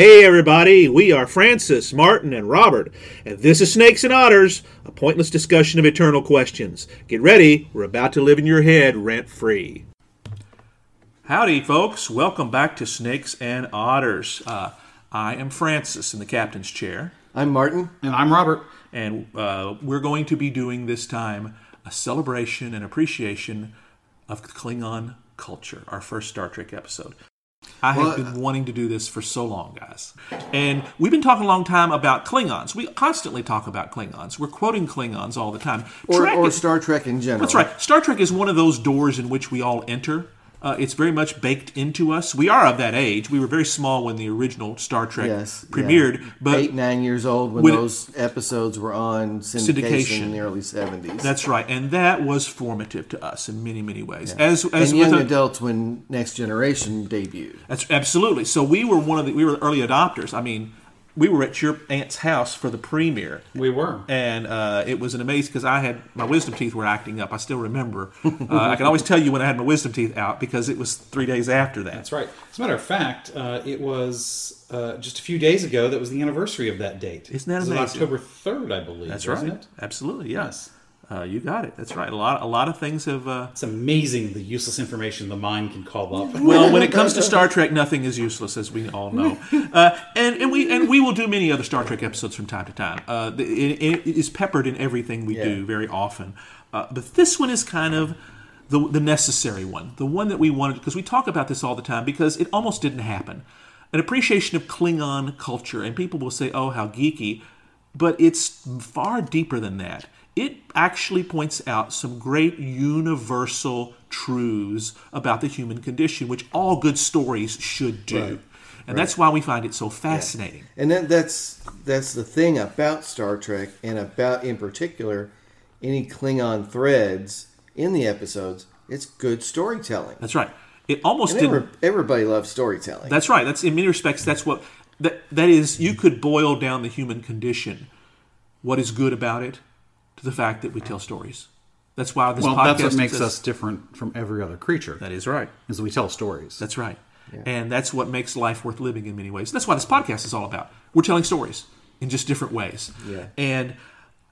Hey, everybody, we are Francis, Martin, and Robert, and this is Snakes and Otters, a pointless discussion of eternal questions. Get ready, we're about to live in your head rent free. Howdy, folks. Welcome back to Snakes and Otters. Uh, I am Francis in the captain's chair, I'm Martin. And I'm Robert. and uh, we're going to be doing this time a celebration and appreciation of Klingon culture, our first Star Trek episode. I have Well, been wanting to do this for so long, guys. And we've been talking a long time about Klingons. We constantly talk about Klingons. We're quoting Klingons all the time. Or, Trek or is- Star Trek in general. that's right. Star Trek is one of those doors in which we all enter. Uh, it's very much baked into us. We are of that age. We were very small when the original Star Trek Yes. premiered, yeah. but Eight, nine years old when When- those episodes were on syndication, Syndication. in the early 70s. that's right, and that was formative to us in many, many ways. As as and young a- adults when Next Generation debuted. That's absolutely. So we were one of the we were early adopters. I mean, we were at your aunt's house for the premiere, We were. and uh, it was an amazing because I had my wisdom teeth were acting up. I still remember. Uh, I can always tell you when I had my wisdom teeth out because it was three days after that. That's right. As a matter of fact, uh, it was uh, just a few days ago that was the anniversary of that date. Isn't that It was amazing? October 3rd, I believe. That's right. It? Absolutely. Yes. Uh, you got it. That's right. A lot. A lot of things have. Uh, It's amazing the useless information the mind can call up. well, when it comes to Star Trek, nothing is useless, as we all know. Uh, and, and we and we will do many other Star Trek episodes from time to time. Uh, it, it is peppered in everything we Yeah. do very often. Uh, but this one is kind of the, the necessary one, the one that we wanted because we talk about this all the time because it almost didn't happen. An appreciation of Klingon culture, and people will say, "Oh, how geeky," but it's far deeper than that. It actually points out some great universal truths about the human condition, which all good stories should do. And that's why we find it so fascinating. And that, that's that's the thing about Star Trek and about, in particular, any Klingon threads in the episodes. It's good storytelling. That's right. It almost And didn't. everybody loves storytelling. That's right. That's in many respects. That's what that that is. You could boil down the human condition. What is good about it? To the fact that we tell stories. That's why this well, podcast that's what makes exists. us different from every other creature, That is right. is we tell stories. That's right. And that's what makes life worth living in many ways. That's why this podcast is all about. We're telling stories in just different ways. Yeah. And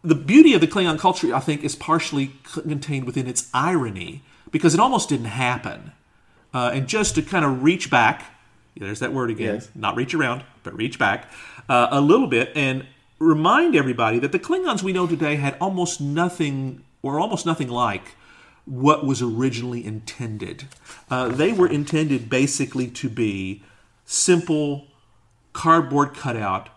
the beauty of the Klingon culture, I think, is partially contained within its irony because it almost didn't happen. Uh, and just to kind of reach back, there's that word again, Yes. not reach around, but reach back uh, a little bit and remind everybody that the Klingons we know today had almost nothing, or almost nothing like what was originally intended. Uh, they were intended basically to be simple, cardboard cutout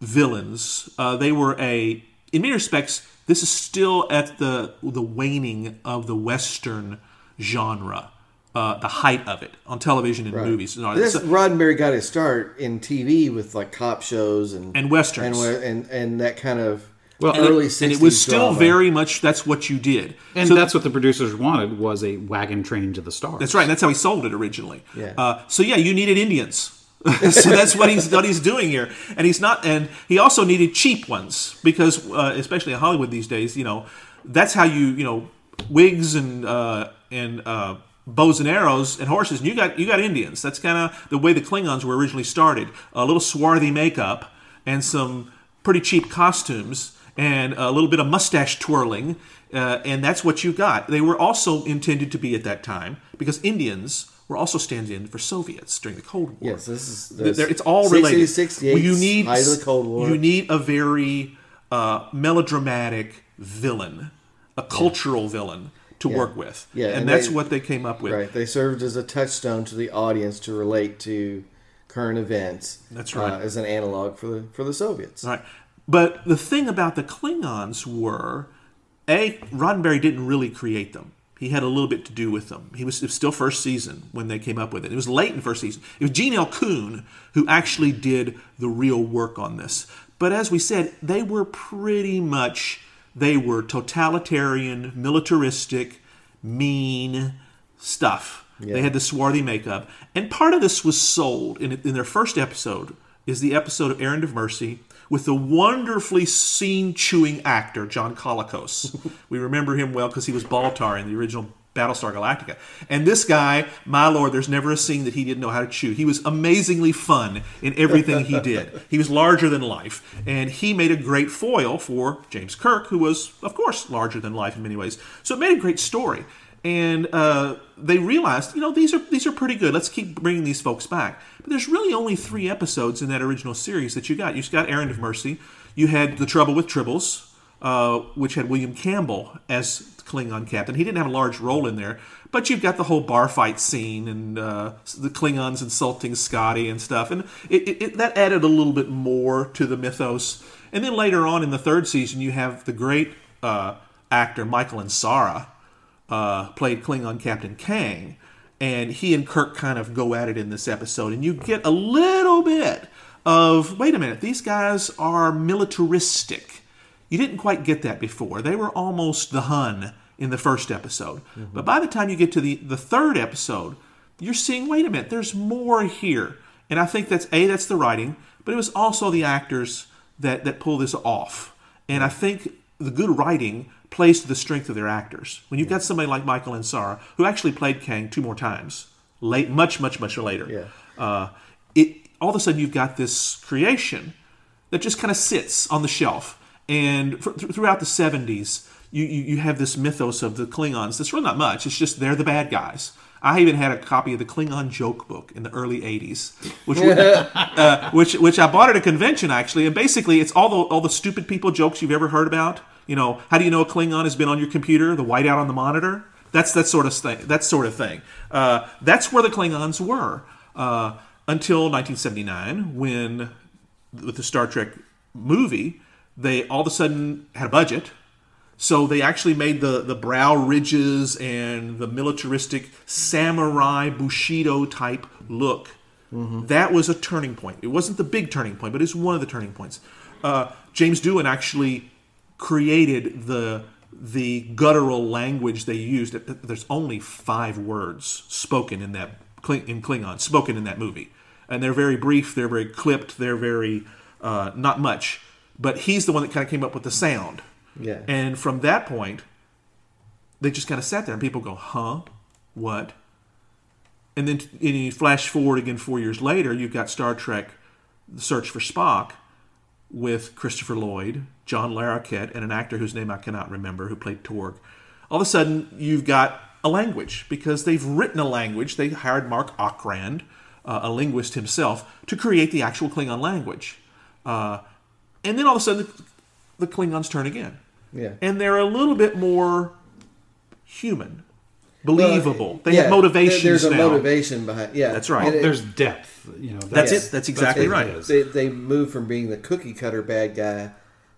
villains. Uh, they were a, in many respects, this is still at the the waning of the Western genre, uh, the height of it on television and movies. No, This, so- Roddenberry got his start in TV with like cop shows and and westerns. and and, and that kind of Well, and, early it, 60s and it was still drama. very much that's what you did. and So that's what the producers wanted was a wagon train to the stars. That's right. That's how he sold it originally. Yeah. Uh, so yeah, you needed Indians. so that's what he's what he's doing here, and he's not. And he also needed cheap ones because, uh, especially in Hollywood these days, you know, that's how you you know wigs and uh, and uh, bows and arrows and horses. And you got you got Indians. That's kind of the way the Klingons were originally started. A little swarthy makeup and some pretty cheap costumes and a little bit of mustache twirling, uh, and that's what you got. They were also intended to be at that time because Indians were also stand-in for Soviets during the Cold War. yes. This is it's all 60s, related. 68, Well, you need of the Cold War. You need a very uh, melodramatic villain, a cultural villain to work with. Yeah, and, and that's they- what they came up with. Right. They served as a touchstone to the audience to relate to current events. That's uh, right. as an analog for the for the Soviets. Right. But the thing about the Klingons were, a Roddenberry didn't really create them. He had a little bit to do with them. He was, it was still first season when they came up with it. It was late in first season. It was Gene L. Coon who actually did the real work on this. But as we said, they were pretty much they were totalitarian, militaristic, mean stuff. They had the swarthy makeup, and part of this was sold in, in their first episode. Is the episode of Errand of Mercy with the wonderfully scene chewing actor John Colicos. we remember him well because he was Baltar in the original Battlestar Galactica. And this guy, my lord, there's never a scene that he didn't know how to chew. He was amazingly fun in everything he did. He was larger than life, and he made a great foil for James Kirk, who was, of course, larger than life in many ways. So it made a great story. And uh, they realized, you know, these are these are pretty good. Let's keep bringing these folks back. But there's really only three episodes in that original series that you got. You got Errand of Mercy. You had The Trouble with Tribbles, uh, which had William Campbell as Klingon captain. He didn't have a large role in there, but you've got the whole bar fight scene and uh, the Klingons insulting Scotty and stuff, and it, it, it, that added a little bit more to the mythos. And then later on in the third season, you have the great uh, actor Michael Ansara uh, played Klingon Captain Kang, and he and Kirk kind of go at it in this episode, and you get a little bit of wait a minute, these guys are militaristic. You didn't quite get that before. They were almost the Hun in the first episode. Mm-hmm. But by the time you get to the, the third episode, you're seeing, wait a minute, there's more here. And I think that's A, that's the writing, but it was also the actors that, that pull this off. And I think the good writing plays to the strength of their actors. When you've got somebody like Michael Ansara, who actually played Kang two more times, late, much, much, much later, yeah. uh, it all of a sudden you've got this creation that just kind of sits on the shelf. And for, th- throughout the 70s, you, you, you have this mythos of the Klingons. That's really not much. It's just they're the bad guys. I even had a copy of the Klingon joke book in the early '80s, which uh, which which I bought at a convention actually, and basically it's all the all the stupid people jokes you've ever heard about. You know, how do you know a Klingon has been on your computer? The whiteout on the monitor. That's that sort of thing. That sort of thing. Uh, that's where the Klingons were uh, until 1979, when with the Star Trek movie, they all of a sudden had a budget so they actually made the, the brow ridges and the militaristic samurai bushido type look. Mm-hmm. That was a turning point. It wasn't the big turning point, but it's one of the turning points. Uh, James Doohan actually created the the guttural language they used. There's only five words spoken in that in Klingon, spoken in that movie, and they're very brief. They're very clipped. They're very uh, not much. But he's the one that kind of came up with the sound yeah. And from that point, they just kind of sat there and people go, huh? What? And then and you flash forward again four years later, you've got Star Trek The Search for Spock with Christopher Lloyd, John Larroquette, and an actor whose name I cannot remember who played Torg. All of a sudden, you've got a language because they've written a language. They hired Marc Okrand, uh, a linguist himself, to create the actual Klingon language. Uh, and then all of a sudden, the Klingons turn again. Yeah. And they're a little bit more human, believable. Well, they yeah, have motivations There's a now. motivation behind. Yeah, That's right. Well, it- there's depth. You know, That's Yes. it. That's exactly what right. they they move from being the cookie cutter bad guy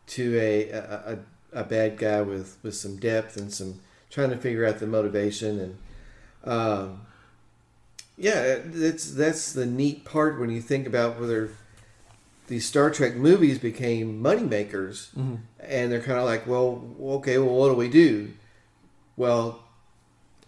to a a, a, a bad guy with with some depth and some trying to figure out the motivation and um, yeah that's that's the neat part when you think about whether these Star Trek movies became money makers Mm-hmm. and they're kind of like well okay well what do we do well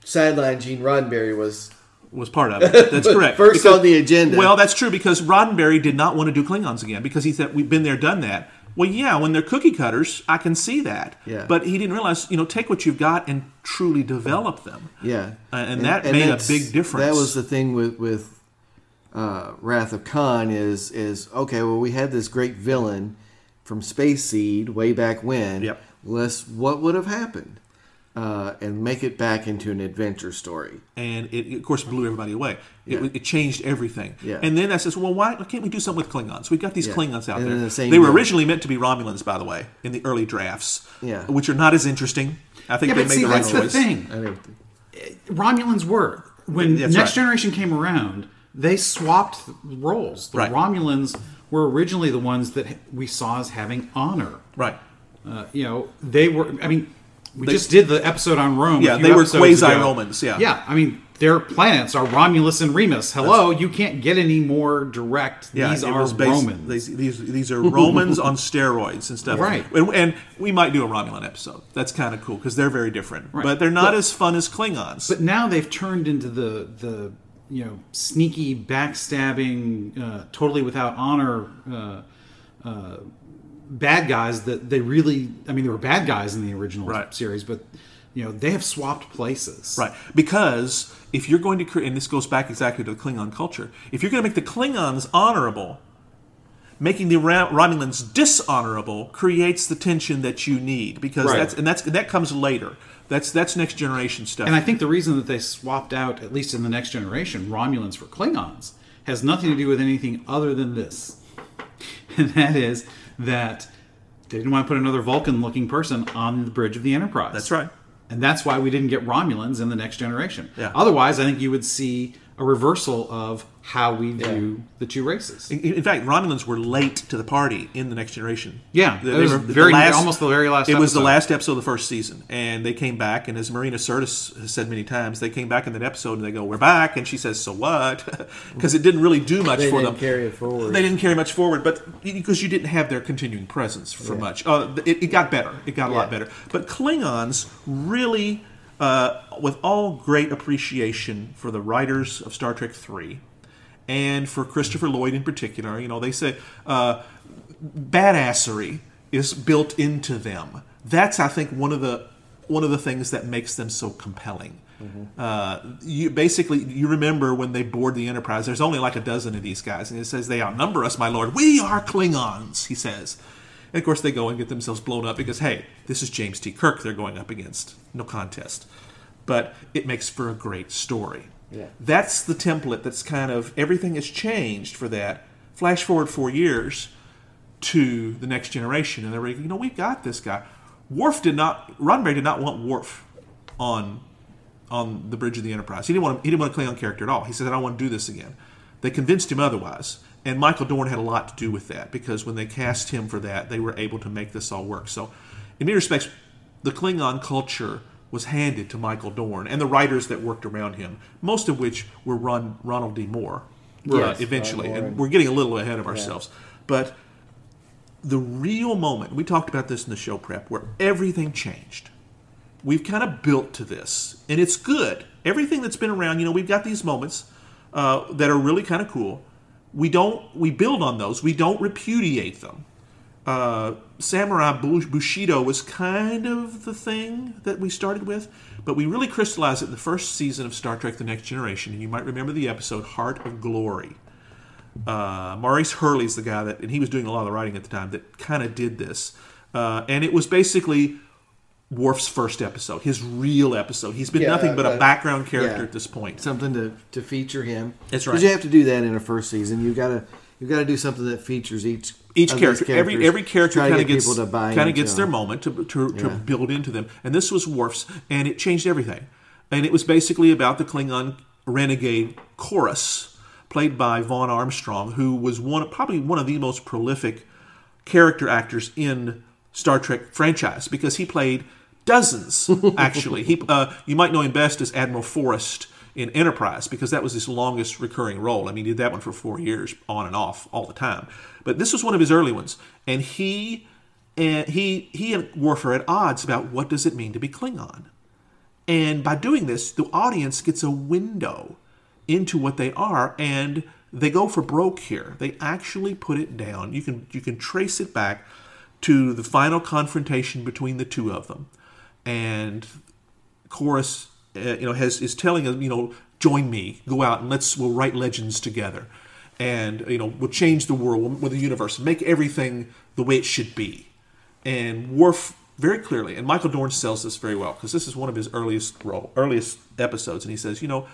sideline Gene Roddenberry was Was part of it. That's correct. first Because- on the agenda Well, that's true because Roddenberry did not want to do Klingons again because he said we've been there, done that. Well, yeah, when they're cookie cutters, I can see that. Yeah. But he didn't realize, you know, take what you've got and truly develop them. Yeah, Uh, and that made a big difference. That was the thing with with uh, Wrath of Khan is is okay. Well, we had this great villain from Space Seed way back when. Yep. Let's what would have happened, uh, and make it back into an adventure story. and it, it, of course blew everybody away. It, Yeah. it changed everything. Yeah. And then I says, well, why can't we do something with Klingons? We've got these Yeah. Klingons out And there. the same they were deal. originally meant to be Romulans, by the way, in the early drafts. Yeah. Which are not as interesting. I think Yeah, they but made see, the right that's the choice. thing. I mean, Romulans were when That's Next right. Generation came around. They swapped roles. The Right. Romulans were originally the ones that we saw as having honor. Right. Uh, you know, they were. I mean, we They- just did the episode on Rome. Yeah, they were quasi-Romans, yeah. yeah. I mean, their planets are Romulus and Remus. Hello, you can't get any more direct. Yeah, These are based- Romans. These, these these are Romans on steroids and stuff. Right. And, and we might do a Romulan episode. That's kind of cool because they're very different, Right. but they're not But- as fun as Klingons. But now they've turned into the the you know sneaky backstabbing, uh, totally without honor uh, uh, bad guys that they really. I mean, they were bad guys in the original Right. series, but you know, they have swapped places. Right. Because if you're going to create, and this goes back exactly to the Klingon culture, if you're going to make the Klingons honorable, making the Ra- Romulans dishonorable creates the tension that you need because Right. that's and that's and that comes later. That's that's next generation stuff. And I think the reason that they swapped out, at least in the next generation, Romulans for Klingons has nothing to do with anything other than this. And that is that they didn't want to put another Vulcan looking person on the bridge of the Enterprise. that's right. And that's why we didn't get Romulans in the next generation. Yeah. Otherwise, I think you would see a reversal of how we view the two races. In, in fact, Romulans were late to the party in the next generation. Yeah, They- it was they very- almost the very last It was the episode. last episode of the first season, and they came back. And as Marina Sirtis has said many times, they came back in that episode and they go, "We're back," and she says, "So what?" Because it didn't really do much They for didn't them. carry it forward. They didn't carry much forward, but because you didn't have their continuing presence for much. Uh, it, it got better. It got a lot better. But Klingons really, uh, with all great appreciation for the writers of Star Trek Three, and for Christopher Lloyd in particular, you know, they say uh, badassery is built into them. That's, I think, one of the one of the things that makes them so compelling. Uh, you basically you remember when they board the Enterprise. There's only like a dozen of these guys, and it says they outnumber us, my lord. We are Klingons, he says. And of course, they go and get themselves blown up because hey, this is James T. Kirk they're going up against. No contest. But it makes for a great story. Yeah. That's the template. That's kind of everything has changed for that. Flash forward four years to the next generation, and they're like, you know, we've got this guy. Worf did not. Roddenberry did not want Worf on on the bridge of the Enterprise. He didn't want him, he didn't want a Klingon character at all. He said, I don't want to do this again. They convinced him otherwise, and Michael Dorn had a lot to do with that because when they cast him for that, they were able to make this all work. So, in many respects, the Klingon culture was handed to Michael Dorn and the writers that worked around him, most of which were Ron, Ronald D. Moore. uh, eventually, Moore. and we're getting a little ahead of ourselves, but the real moment we talked about this in the show prep where everything changed. We've kind of built to this and it's good. Everything that's been around you know we've got these moments uh, that are really kind of cool. We don't we build on those. We don't repudiate them uh, samurai bushido was kind of the thing that we started with but we really crystallized it in the first season of star trek the next generation and you might remember the episode heart of glory uh, Maurice Hurley's the guy that, and he was doing a lot of the writing at the time that kind of did this. Uh, and it was basically Worf's first episode, his real episode. He's been Yeah, nothing but a uh, background character yeah. at this point. something to, to feature him. That's 'Cause right. you have to do that in a first season. You've got to you've got to do something that features each Each character, every every character kind of get gets people to buy kind of gets their them. moment to to, to Yeah. build into them. And this was Worf's, and it changed everything. And it was basically about the Klingon renegade Korris, played by Vaughn Armstrong, who was one probably one of the most prolific character actors in Star Trek franchise because he played dozens. Actually, he uh, you might know him best as Admiral Forrest in Enterprise because that was his longest recurring role. I mean, he did that one for four years, on and off, all the time. But this was one of his early ones, and he and he he and Worf are at odds about what does it mean to be Klingon. And by doing this, the audience gets a window into what they are, and they go for broke here. They actually put it down. You can you can trace it back to the final confrontation between the two of them, and Korris, uh, you know, has is telling them, you know, join me, go out and let's we'll write legends together, and you know we'll change the world, with the universe, make everything the way it should be. And Worf very clearly, and Michael Dorn sells this very well because this is one of his earliest role, earliest episodes, and he says, you know,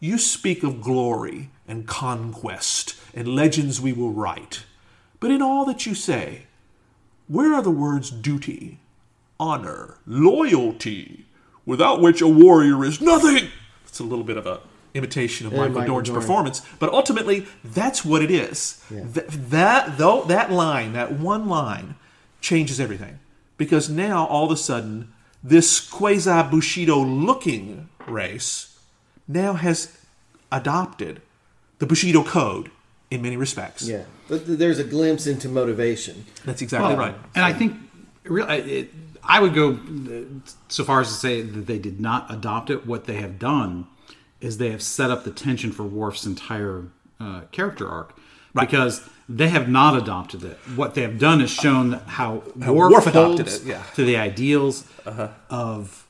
you speak of glory and conquest and legends we will write, but in all that you say, where are the words duty, honor, loyalty, without which a warrior is nothing? It's a little bit of a imitation of Yeah, Michael, Michael Dorn's Dorn. performance, but ultimately that's what it is. Th- that though that line, that one line, changes everything because now all of a sudden this quasi Bushido looking race now has adopted the Bushido code in many respects. Yeah, but there's a glimpse into motivation. That's exactly Well, right. And I think, real, I- would go uh, so far as to say that they did not adopt it. What they have done is they have set up the tension for Worf's entire uh, character arc because they have not adopted it. What they have done is shown how, Worf, Worf adopted holds it, yeah. Uh-huh. to the ideals of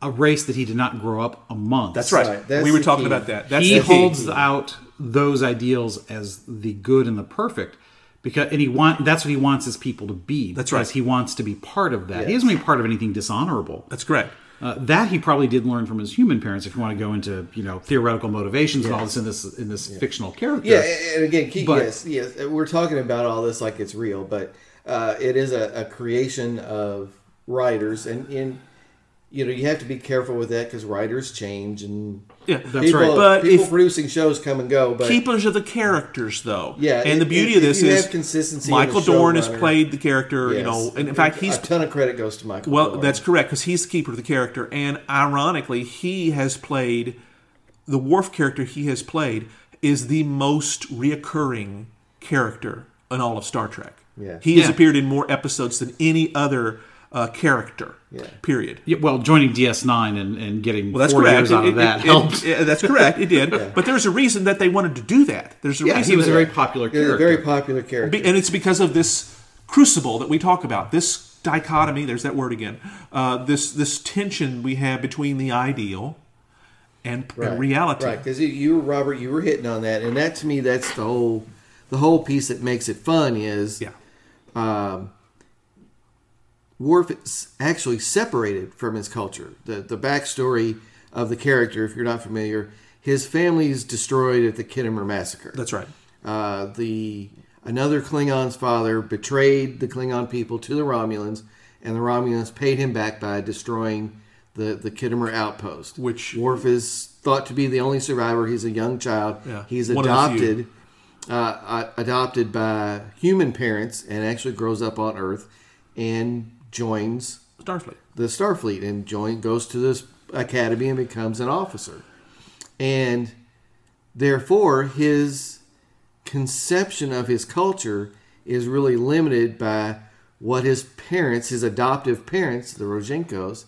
a race that he did not grow up amongst. That's right. Right, that's we were talking key. about that. That's he the key. holds out those ideals as the good and the perfect because and he want that's what he wants his people to be That's right. he wants to be part of that he Yes. doesn't want to be part of anything dishonorable That's correct. uh, that he probably did learn from his human parents if you want to go into you know theoretical motivations and all this in this in this fictional character Yeah, and and again, keep, But- yes, yes, we're talking about all this like it's real, but uh, it is a, a creation of writers, and in you know you have to be careful with that because writers change and Yeah, That's people, right. But people if- producing shows come and go, but keepers of the characters, though. Yeah, and the beauty if- of this is consistency Michael the Dorn has played the character. You know, and in fact, he's a ton of credit goes to Michael. well. Dorn. That's correct because he's the keeper of the character, and ironically, he has played the Worf character. He has played is the most reoccurring character in all of Star Trek. Yeah. he has Yeah. appeared in more episodes than any other uh, character. Yeah. Period. Yeah, well joining ds9 and, and getting Well, that's four correct. years out It- of that it- it- helped that's correct. It did. But there's a reason that they wanted to do that. There's a yeah, reason he was a very popular He's a character very popular character. Be- and it's because of this crucible that we talk about this dichotomy there's that word again uh, this this tension we have between the ideal and, and reality Right, because you, you, Robert, you were hitting on that, and that to me, that's the whole, the whole piece that makes it fun is yeah um, Worf is actually separated from his culture. The the backstory of the character, if you're not familiar, his family is destroyed at the Khitomer massacre. that's right Uh, the another Klingon's father betrayed the Klingon people to the Romulans, and the Romulans paid him back by destroying the the Khitomer outpost. Which- Worf is thought to be the only survivor. He's a young child. Yeah, He's one of the few. adopted, uh, adopted by human parents, and actually grows up on Earth, and joins starfleet. the Starfleet and join goes to this academy and becomes an officer. And therefore his conception of his culture is really limited by what his parents, his adoptive parents, the Rozhenkos,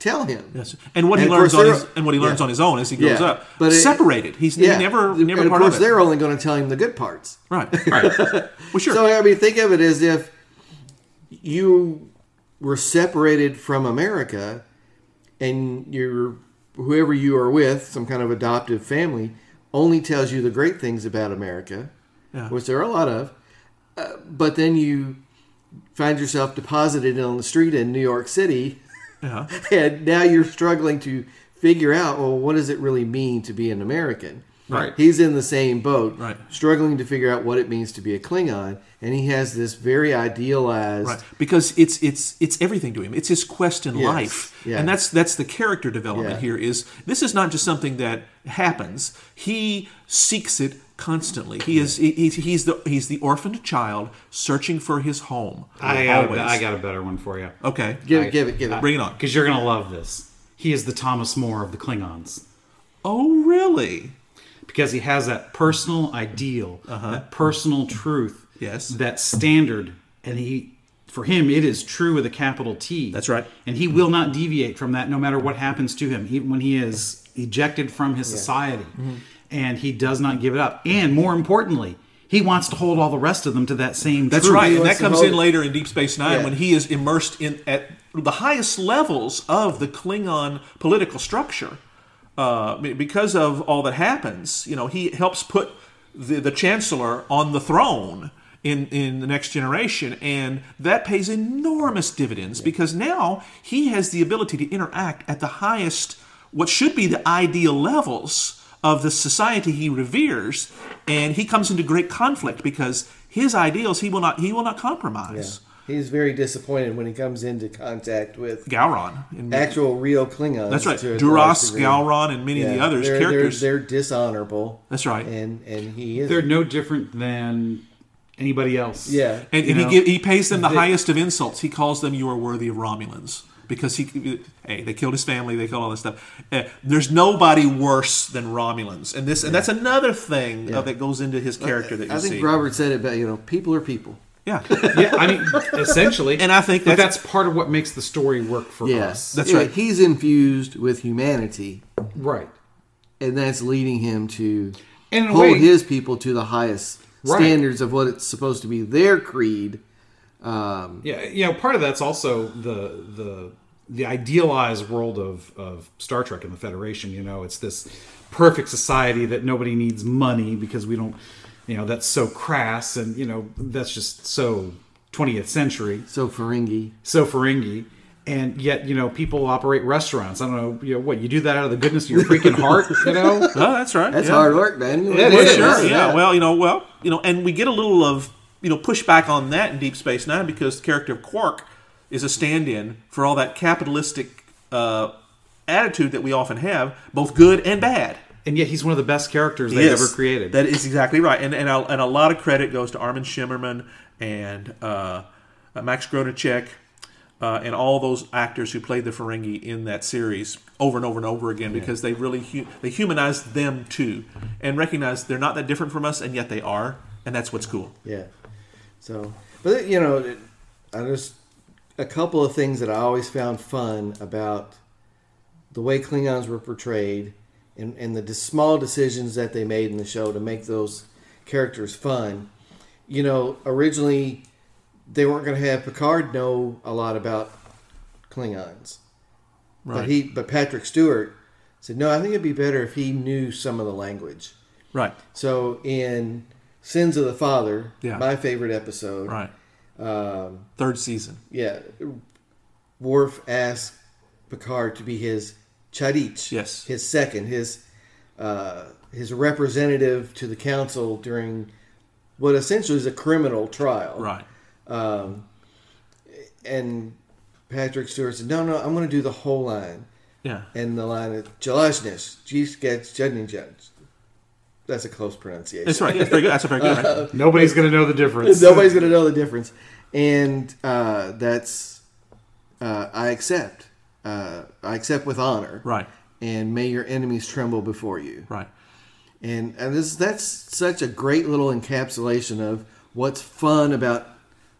tell him. yes and what he And of learns on his and what he learns yeah. on his own as he grows Yeah, up. But it- separated. He's he never never and part of course of it. they're only going to tell him the good parts. right right. Well sure. So I mean, think of it as if you were separated from America, and your whoever you are with, some kind of adoptive family, only tells you the great things about America, Yeah. which there are a lot of. Uh, but then you find yourself deposited on the street in New York City, yeah and now you're struggling to figure out, well, what does it really mean to be an American? Right. He's in the same boat, Right. struggling to figure out what it means to be a Klingon, and he has this very idealized. Right, because it's it's it's everything to him. It's his quest in Yes, life, yeah. and that's that's the character development Yeah. here. Is this is not just something that happens. He seeks it constantly. He is he, he's, he's the he's the orphaned child searching for his home. I got, always. a, I got a better one for you okay. Give I- it, give it, give it. Bring it on. because you're gonna love this he is the thomas more of the klingons Oh, really? Because he has that personal ideal, that personal truth, Uh-huh. Yes. that standard, and he, for him, it is true with a capital T. That's right. and he will not deviate from that, no matter what happens to him, even when he is ejected from his society, Mm-hmm. and he does not give it up. And more importantly, he wants to hold all the rest of them to that same. That's truth. right, and that comes in later in Deep Space Nine Yeah. when he is immersed in at the highest levels of the Klingon political structure. Uh, because of all that happens, you know, he helps put the, the Chancellor on the throne in in the next generation, and that pays enormous dividends because now he has the ability to interact at the highest, what should be the ideal levels of the society he reveres, and he comes into great conflict because his ideals he will not he will not Yeah. Compromise. He's very disappointed when he comes into contact with Gowron, in, actual real Klingons. that's right, to a large Duras, degree. Gowron, and many of the others they're, characters. They're, they're dishonorable. That's right. And and he is. They're no different than anybody else. yeah. And, and he know, give, he pays them the they- highest of insults. He calls them "You are worthy of Romulans" because he hey they killed his family, they killed all this stuff. Uh, there's nobody worse than Romulans, and this and that's another thing uh, that goes into his character that you I think see. Robert said it, but you know, people are people. Yeah, yeah. I mean, essentially, And I think but that's- that's part of what makes the story work for Yes, us. That's Yeah, right. He's infused with humanity, Right. and that's leading him to And hold way- his people to the highest Right. standards of what it's supposed to be their creed. Um, Yeah, you know, part of that's also the the the idealized world of, of Star Trek and the Federation. You know, it's this perfect society that nobody needs money because we don't, you know, that's so crass and you know that's just so 20th century, So Ferengi. so Ferengi. And yet, you know, people operate restaurants. I don't know, you know, what you do that out of the goodness of your freaking heart, you know? Oh, that's right. That's yeah. hard work, man. It What is, Sure. is Yeah. Well, you know, well, you know, and we get a little of you know pushback on that in Deep Space Nine because the character of Quark is a stand-in for all that capitalistic uh, attitude that we often have, both good and bad. And yet, he's one of the best characters they've Yes, ever created. That is exactly right, and and a, and a lot of credit goes to Armin Shimerman and uh, uh, Max Grodenchik. Uh, and all those actors who played the Ferengi in that series over and over and over again because they really hu- they humanized them too and recognized they're not that different from us and yet they are and that's what's cool. Yeah. So, but you know, it- I just a couple of things that I always found fun about the way Klingons were portrayed and, and the small decisions that they made in the show to make those characters fun. You know, originally they weren't going to have Picard know a lot about Klingons, Right. but he, but Patrick Stewart said, "No, I think it'd be better if he knew some of the language." right. So in Sins of the Father, Yeah. my favorite episode, Right. um, Third season. yeah, Worf asked Picard to be his chadich, Yes. his second, his uh, his representative to the council during what essentially is a criminal trial. Right. Um, and Patrick Stewart said, "No, no, I'm going to do the whole line." Yeah. And the line is Jalashnish, gets judging judge. That's a close pronunciation. That's right. That's very good. That's a very good. Right? Nobody's going to know the difference. Nobody's going to know the difference, and uh, that's uh, I accept. Uh, I accept with honor. Right. And may your enemies tremble before you. Right. And and this that's such a great little encapsulation of what's fun about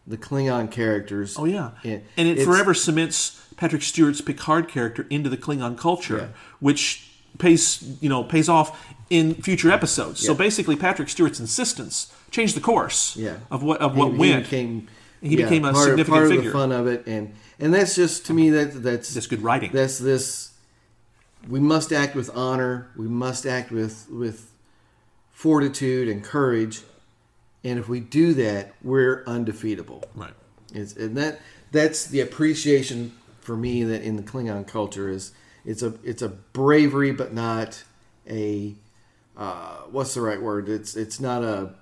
the Klingon characters. Oh yeah. And And it forever cements Patrick Stewart's Picard character into the Klingon culture, Yeah. which pays you know pays off in future episodes. So basically, Patrick Stewart's insistence changed the course Yeah. of what of what he, went. He became, He became a part, significant part figure. of the fun of it, and and that's just to me that that's That's good writing. That's this. We must act with honor. We must act with with fortitude and courage, and if we do that, we're undefeatable. right. It's, and that that's the appreciation for me that in the Klingon culture is it's a it's a bravery, but not a uh, what's the right word? It's it's not a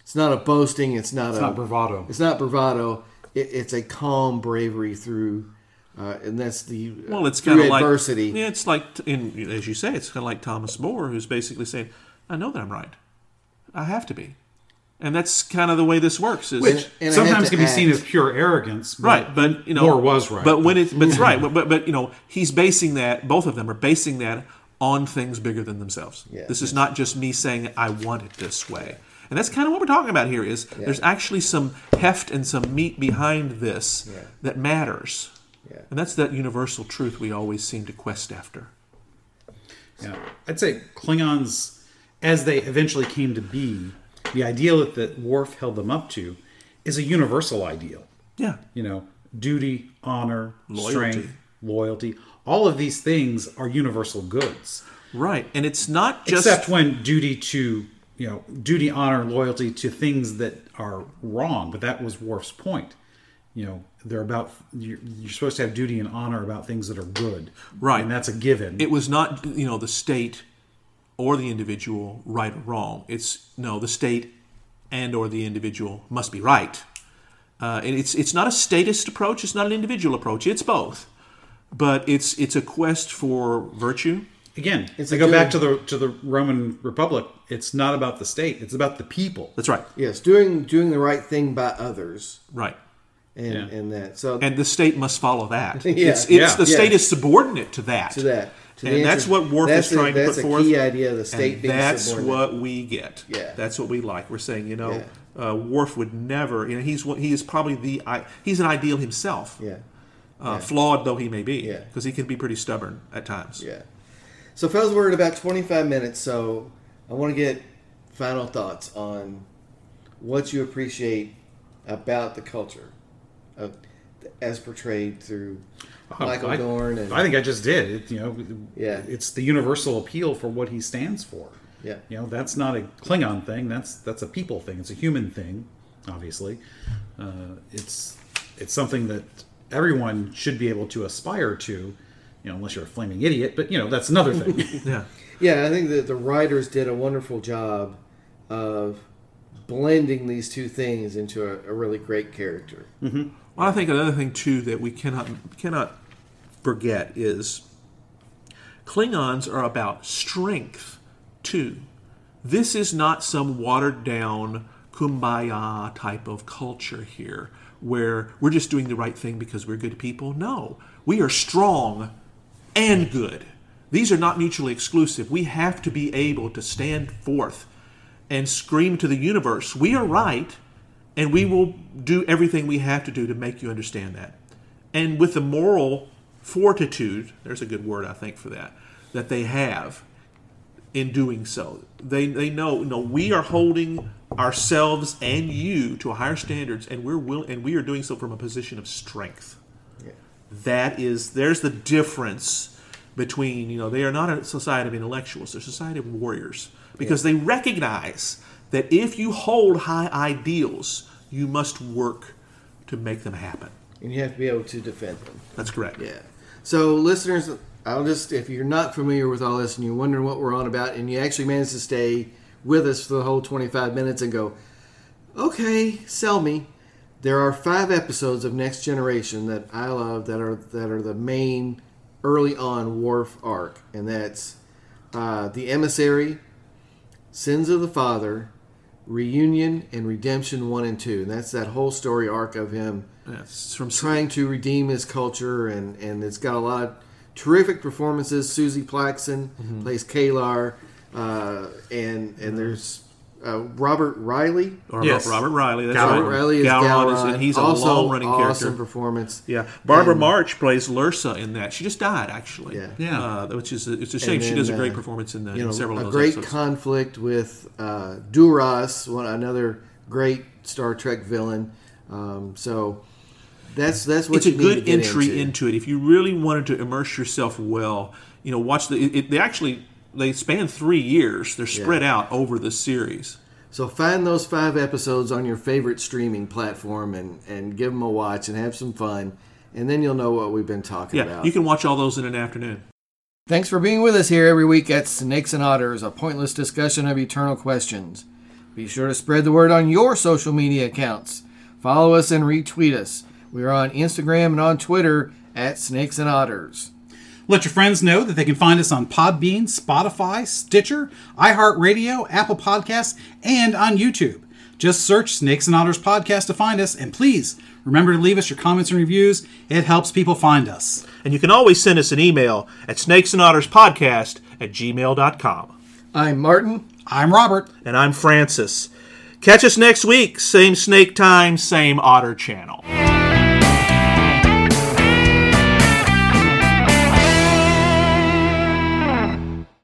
it's not a boasting. It's not It's a not bravado. it's not bravado. It, it's a calm bravery through, uh, and that's the Well, it's kind of like adversity. Yeah, it's like in as you say, it's kind of like Thomas More, who's basically saying, "I know that I'm right. I have to be," and that's kind of the way this works. Is Which- and Sometimes can be seen as pure arrogance. But right but you know More was right. but when it's but it's right but, but but you know he's basing that both of them are basing that on things bigger than themselves Yeah. this is not just me saying i want it this way and that's kind of what we're talking about here is there's actually some heft and some meat behind this Yeah. that matters Yeah. and that's that universal truth we always seem to quest after Yeah, I'd say Klingons, as they eventually came to be, the ideal that, that Worf held them up to is a universal ideal. yeah You know, duty, honor, Loyalty. strength, loyalty. All of these things are universal goods, right and it's not just except when duty to you know duty, honor, loyalty to things that are wrong. But that was Worf's point. You know, they're about you're, you're supposed to have duty and honor about things that are good, Right. And that's a given. it was not you know the state or the individual right or wrong it's no the state and or the individual must be right uh, and it's it's not a statist approach it's not an individual approach it's both but it's it's a quest for virtue Again, It's to go good- back to the to the Roman Republic. It's not about the state; it's about the people. that's right Yes, doing doing the right thing by others, right and Yeah. and that. So and the state must follow that Yeah. it's, it's Yeah. the Yeah. state is subordinate to that to that. To and the that's inter- what Worf that's is trying a, to that's put a forth. key idea. of The state and being that's subordinate. what we get. Yeah. that's what we like. We're saying, you know, uh, Worf would never. You know, he's he is probably the he's an ideal himself, Yeah, uh, flawed though he may be, Yeah. because he can be pretty stubborn at times. yeah. So, fellas, we're at about twenty five minutes. So, I want to get final thoughts on what you appreciate about the culture of as portrayed through Michael I, Dorn and I think I just did. It, you know, Yeah. it's the universal appeal for what he stands for. Yeah. you know, that's not a Klingon thing. That's that's a people thing. It's a human thing. Obviously, uh, it's it's something that everyone should be able to aspire to. You know, unless you're a flaming idiot, but you know that's another thing. Yeah. Yeah, I think that the writers did a wonderful job of blending these two things into a, a really great character. Mm-hmm. Well, I think another thing too that we cannot cannot forget is Klingons are about strength too. This is not some watered down kumbaya type of culture here where we're just doing the right thing because we're good people. No, we are strong and good. These are not mutually exclusive. We have to be able to stand forth and scream to the universe, we are right, and we will do everything we have to do to make you understand that. And with the moral fortitude, there's a good word I think for that, that they have in doing so. They they know no we are holding ourselves and you to higher standards and we're will and we are doing so from a position of strength. Yeah. That is there's the difference between, you know, they are not a society of intellectuals, they're a society of warriors because they recognize that if you hold high ideals, you must work to make them happen. And you have to be able to defend them. That's correct. Yeah. So, listeners, I'll just, if you're not familiar with all this and you're wondering what we're on about, and you actually managed to stay with us for the whole 25 minutes and go, okay, sell me. There are five episodes of Next Generation that I love that are that are the main early on Worf arc, and that's uh, the Emissary, Sins of the Father, Reunion, and Redemption one and two. And that's that whole story arc of him Yes, from trying to redeem his culture, and, and it's got a lot of terrific performances. Suzie Plakson plays K'Ehleyr, uh, and and there's uh, Robert Riley. or Yes. Robert Riley. That's Gowron. right. Robert Riley is Gowron Gowron. is- and he's also a also long-running awesome character. Awesome performance. Yeah, Barbara And- March plays Lursa in that. She just died, actually. Yeah. Yeah. uh, which is it's a shame. And she does a great uh, performance in, the, You in know, several of a those great episodes. conflict with uh, Duras, one another great Star Trek villain. Um, so that's that's what it's a you need to good get entry into. into. it. If you really wanted to immerse yourself well, you know, watch the. It, it- they actually they span three years. They're spread out over the series. So find those five episodes on your favorite streaming platform and, and give them a watch and have some fun, and then you'll know what we've been talking Yeah, about. you can watch all those in an afternoon. Thanks for being with us here every week at Snakes and Otters, a pointless discussion of eternal questions. Be sure to spread the word on your social media accounts. Follow us and retweet us. We are on Instagram and on Twitter at Snakes and Otters. Let your friends know that they can find us on Podbean, Spotify, Stitcher, iHeartRadio, Apple Podcasts, and on YouTube. Just search Snakes and Otters Podcast to find us, and please remember to leave us your comments and reviews. It helps people find us. And you can always send us an email at snakesandotterspodcast at gmail.com. I'm Martin. I'm Robert. And I'm Francis. Catch us next week. Same snake time, same otter channel.